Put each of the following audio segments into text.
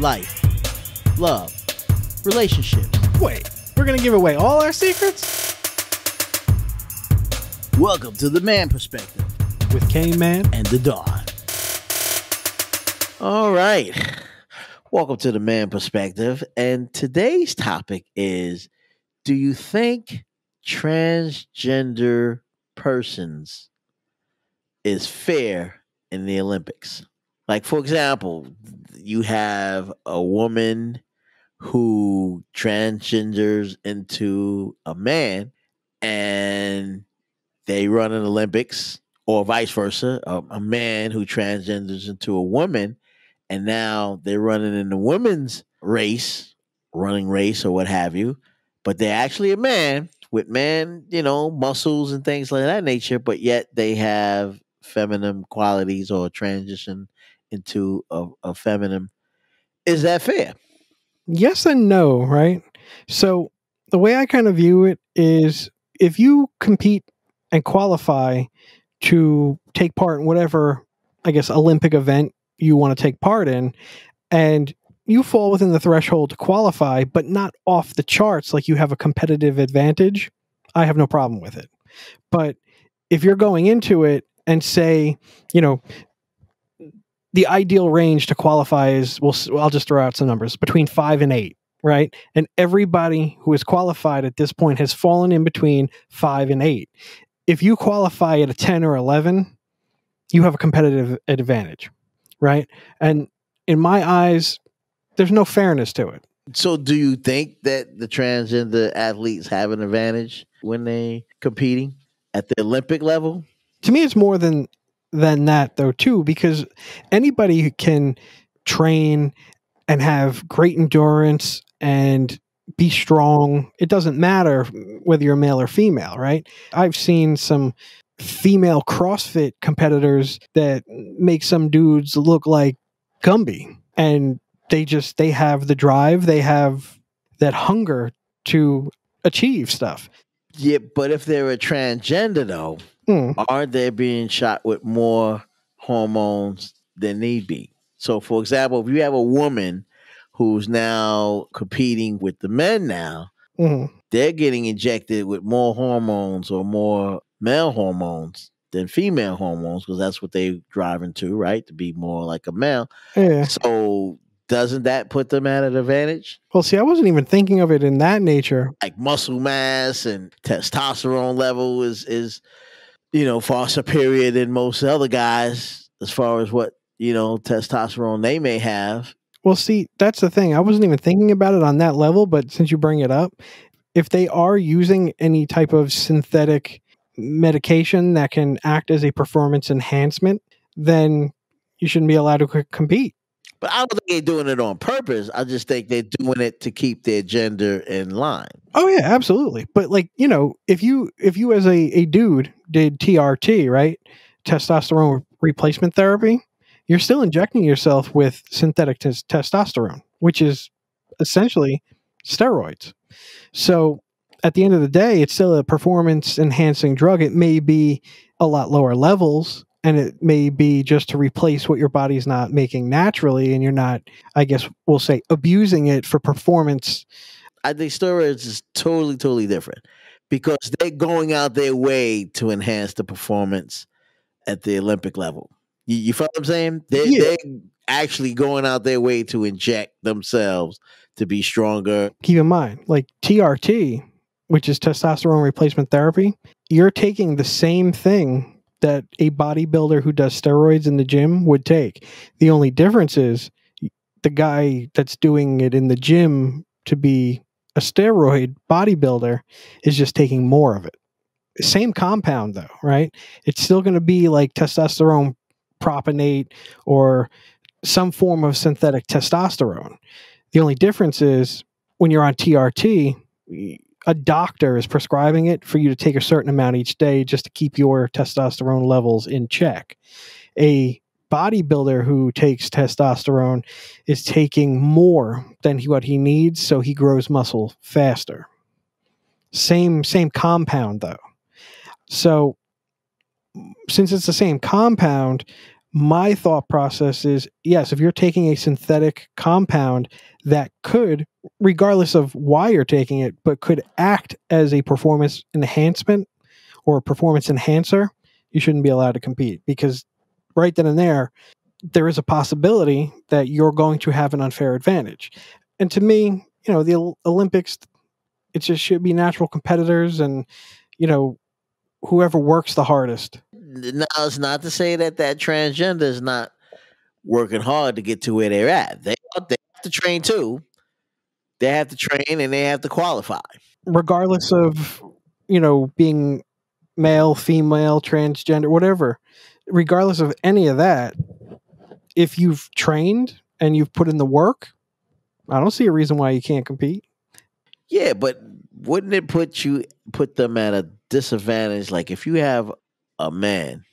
life, love, relationships. Wait, we're gonna give away all our secrets? Welcome to the man perspective With K Man and the Don. All right. Welcome to the man perspective. And today's topic is Do you think transgender persons is fair in the Olympics? Like, for example, you have a woman who transgenders into a man and they run an Olympics, or vice versa, a, a man who transgenders into a woman, and now they're running in the women's race, running race or what have you, but they're actually a man with man, you know, muscles and things like that nature, but yet they have feminine qualities or transition into a, a feminine. Is that fair? Yes and no, right? So the way I kind of view it is if you compete and qualify to take part in whatever, I guess, Olympic event you want to take part in, and you fall within the threshold to qualify, but not off the charts, like you have a competitive advantage, I have no problem with it. But if you're going into it and say, you know, the ideal range to qualify is, well, I'll just throw out some numbers between five and eight, right? And everybody who is qualified at this point has fallen in between five and eight. If you qualify at a 10 or 11, you have a competitive advantage, right? And in my eyes, there's no fairness to it. So, do you think that the transgender athletes have an advantage when they competing at the Olympic level? To me, it's more than than that, though, too, because anybody can train and have great endurance and be strong. It doesn't matter whether you're male or female, right? I've seen some female CrossFit competitors that make some dudes look like Gumby, and they just they have the drive, they have that hunger to achieve stuff. Yeah, but if they're a transgender, though, Hmm. aren't they being shot with more hormones than need be? So, for example, if you have a woman who's now competing with the men now, Mhm. they're getting injected with more hormones or more male hormones than female hormones because that's what they're driving to, right? To be more like a male. Yeah. So doesn't that put them at an advantage? Well, see, I wasn't even thinking of it in that nature. Like muscle mass and testosterone level is is you know far superior than most other guys as far as what you know testosterone they may have. Well, see, that's the thing. I wasn't even thinking about it on that level, but since you bring it up, if they are using any type of synthetic medication that can act as a performance enhancement, then you shouldn't be allowed to compete. But I don't think they're doing it on purpose. I just think they're doing it to keep their gender in line. Oh yeah, absolutely. But like, you know, if you if you as a, a dude did TRT, right? Testosterone replacement therapy, you're still injecting yourself with synthetic tes- testosterone, which is essentially steroids. So at the end of the day, it's still a performance enhancing drug. It may be a lot lower levels and it may be just to replace what your body's not making naturally and you're not, I guess we'll say, abusing it for performance I think steroids is totally, totally different because they're going out their way to enhance the performance at the Olympic level. You, you feel what I'm saying? They're, Yeah. they're actually going out their way to inject themselves to be stronger. keep in mind, like TRT, which is testosterone replacement therapy, you're taking the same thing that a bodybuilder who does steroids in the gym would take. The only difference is the guy that's doing it in the gym to be a steroid bodybuilder is just taking more of it. Same compound though, right? It's still going to be like testosterone propionate or some form of synthetic testosterone. The only difference is when you're on TRT, a doctor is prescribing it for you to take a certain amount each day just to keep your testosterone levels in check. A bodybuilder who takes testosterone is taking more than he, what he needs so he grows muscle faster. Same same compound though. So since it's the same compound, my thought process is yes, if you're taking a synthetic compound that could, regardless of why you're taking it, but could act as a performance enhancement or performance enhancer, you shouldn't be allowed to compete because right then and there, there is a possibility that you're going to have an unfair advantage. And to me, you know, the Olympics, it just should be natural competitors and, you know, whoever works the hardest. Now, it's not to say that that transgender is not working hard to get to where they're at. They, they have to train too. They have to train and they have to qualify. Regardless of, you know, being male, female, transgender, whatever, regardless of any of that, if you've trained and you've put in the work, I don't see a reason why you can't compete. Yeah, but wouldn't it put you put them at a disadvantage? Like if you have a man,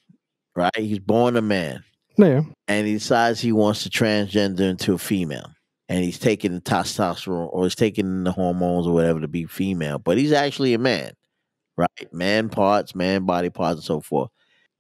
right? He's born a man. Yeah. And he decides he wants to transgender into a female. And he's taking the testosterone or he's taking the hormones or whatever to be female, but he's actually a man, right? Man parts, man body parts, and so forth.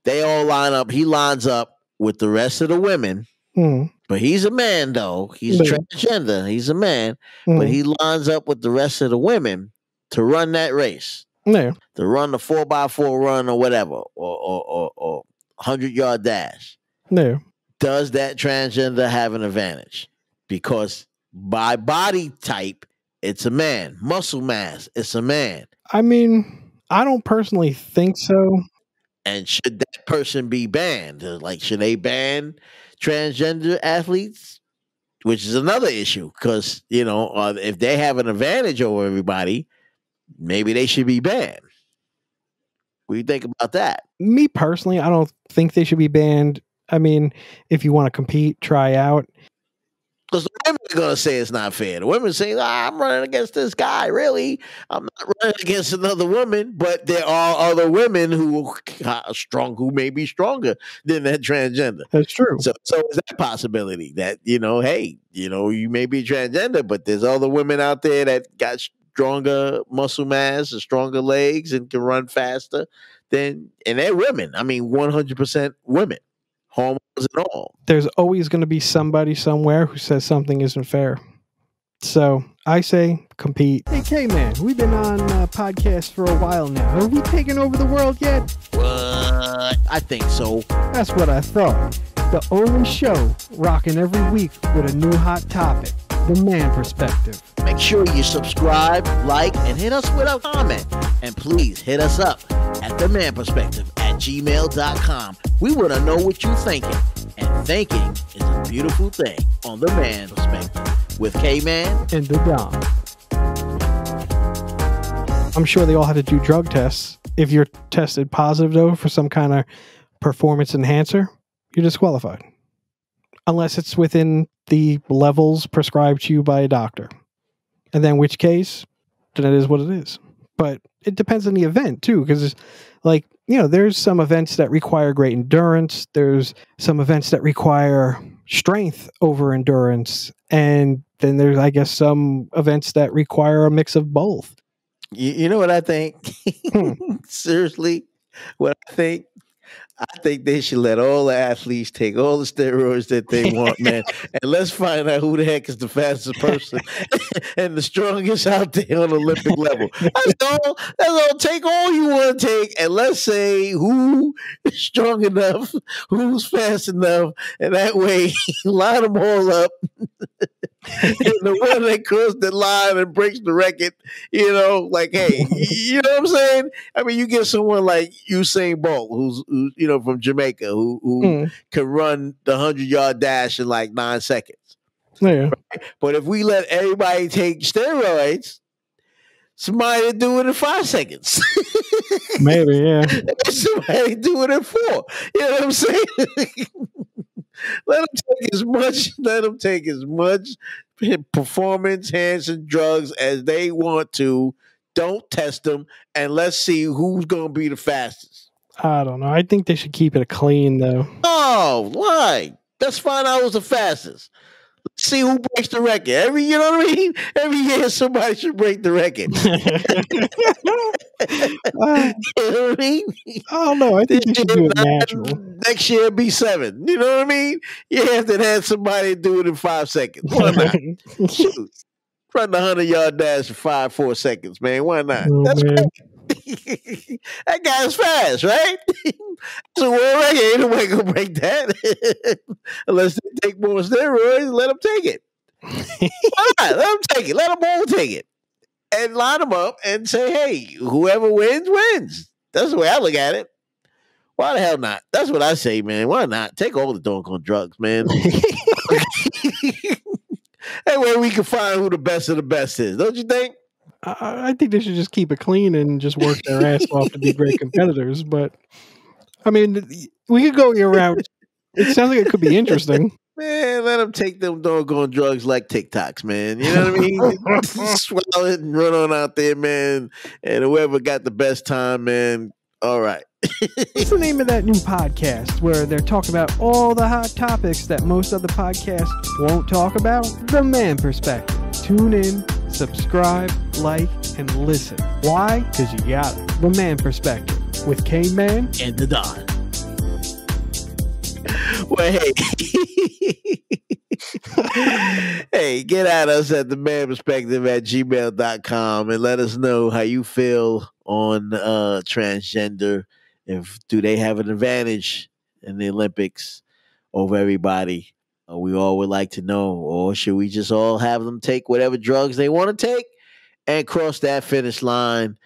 They all line up. He lines up with the rest of the women. Mm. But he's a man, though. He's yeah. transgender. He's a man. Mm. But he lines up with the rest of the women to run that race. Yeah. To run the four by four run or whatever, or or or, or hundred yard dash. Yeah. Does that transgender have an advantage? Because by body type, it's a man. Muscle mass, it's a man. I mean, I don't personally think so. And should that person be banned? Like, should they ban transgender athletes? Which is another issue because, you know, uh, if they have an advantage over everybody, maybe they should be banned. What do you think about that? Me personally, I don't think they should be banned. I mean, if you want to compete, try out. Because the women are going to say it's not fair. The women say, ah, I'm running against this guy. Really? I'm not running against another woman. But there are other women who are strong, who may be stronger than that transgender. That's true. So, so is that possibility that, you know, hey, you know, you may be transgender, but there's other women out there that got stronger muscle mass and stronger legs and can run faster than, and they're women. I mean, 100% women, hormones and all. There's always going to be somebody somewhere who says something isn't fair. So I say compete. Hey, K Man, we've been on uh, podcasts for a while now. Are we taking over the world yet? What? I think so. That's what I thought. The only show rocking every week with a new hot topic the man perspective. Make sure you subscribe, like, and hit us with a comment. And please hit us up at the man perspective at gmail.com. We want to know what you're thinking. And thinking is a beautiful thing on the man perspective with K Man and the Don. I'm sure they all had to do drug tests. If you're tested positive, though, for some kind of performance enhancer, you're disqualified unless it's within the levels prescribed to you by a doctor. And then, which case, then it is what it is. But it depends on the event too, because like you know, there's some events that require great endurance. There's some events that require strength over endurance, and then there's, I guess, some events that require a mix of both. You, you know what I think? Hmm. Seriously, what I think I think they should let all the athletes take all the steroids that they want, man. and let's find out who the heck is the fastest person and the strongest out there on Olympic level. That's all. That's all. Take all you want to take, and let's say who is strong enough, who's fast enough, and that way line them all up. the one that crosses the line and breaks the record, you know, like, hey, you know what I'm saying? I mean, you get someone like Usain Bolt, who's, who's you know, from Jamaica, who, who mm. can run the 100 yard dash in like nine seconds. Yeah. Right? But if we let everybody take steroids, somebody do it in five seconds. Maybe, yeah. somebody do it in four. You know what I'm saying? Let them take as much. Let them take as much performance enhancing drugs as they want to. Don't test them, and let's see who's going to be the fastest. I don't know. I think they should keep it clean, though. Oh, why? Let's find out who's the fastest. Let's see who breaks the record. Every, you know what I mean? Every year, somebody should break the record. Uh, you know what I mean? I don't know. I think you should do it natural. Next year be seven. You know what I mean? You have to have somebody do it in five seconds. Why not? Shoot. Run the hundred yard dash in five, four seconds, man. Why not? Oh, That's man. great. that guy's fast, right? so world record. Ain't nobody gonna break that unless they take more steroids. Let them take it. Why not? Let them take it. Let them all take it, and line them up and say, "Hey, whoever wins wins." That's the way I look at it. Why the hell not? That's what I say, man. Why not? Take all the dunk on drugs, man. that way we can find who the best of the best is, don't you think? I, I think they should just keep it clean and just work their ass off to be great competitors. But I mean, we could go year round. It sounds like it could be interesting. Man, let them take them doggone drugs like Tic Tacs, man. You know what I mean? Swallow it and run on out there, man. And whoever got the best time, man. All right. What's the name of that new podcast where they're talking about all the hot topics that most other podcasts won't talk about? The Man Perspective. Tune in, subscribe, like, and listen. Why? Because you got it. The Man Perspective with K Man. and the Don. Well, hey, hey, get at us at the man perspective at gmail.com and let us know how you feel on uh, transgender. If do they have an advantage in the Olympics over everybody? Uh, we all would like to know, or should we just all have them take whatever drugs they want to take and cross that finish line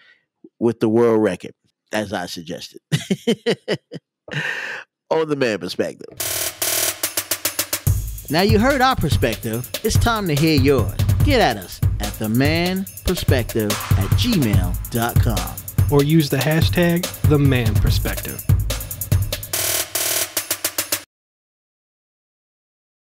with the world record, as I suggested? on the man perspective. Now you heard our perspective. It's time to hear yours. Get at us at the man perspective at gmail.com. Or use the hashtag The Man Perspective.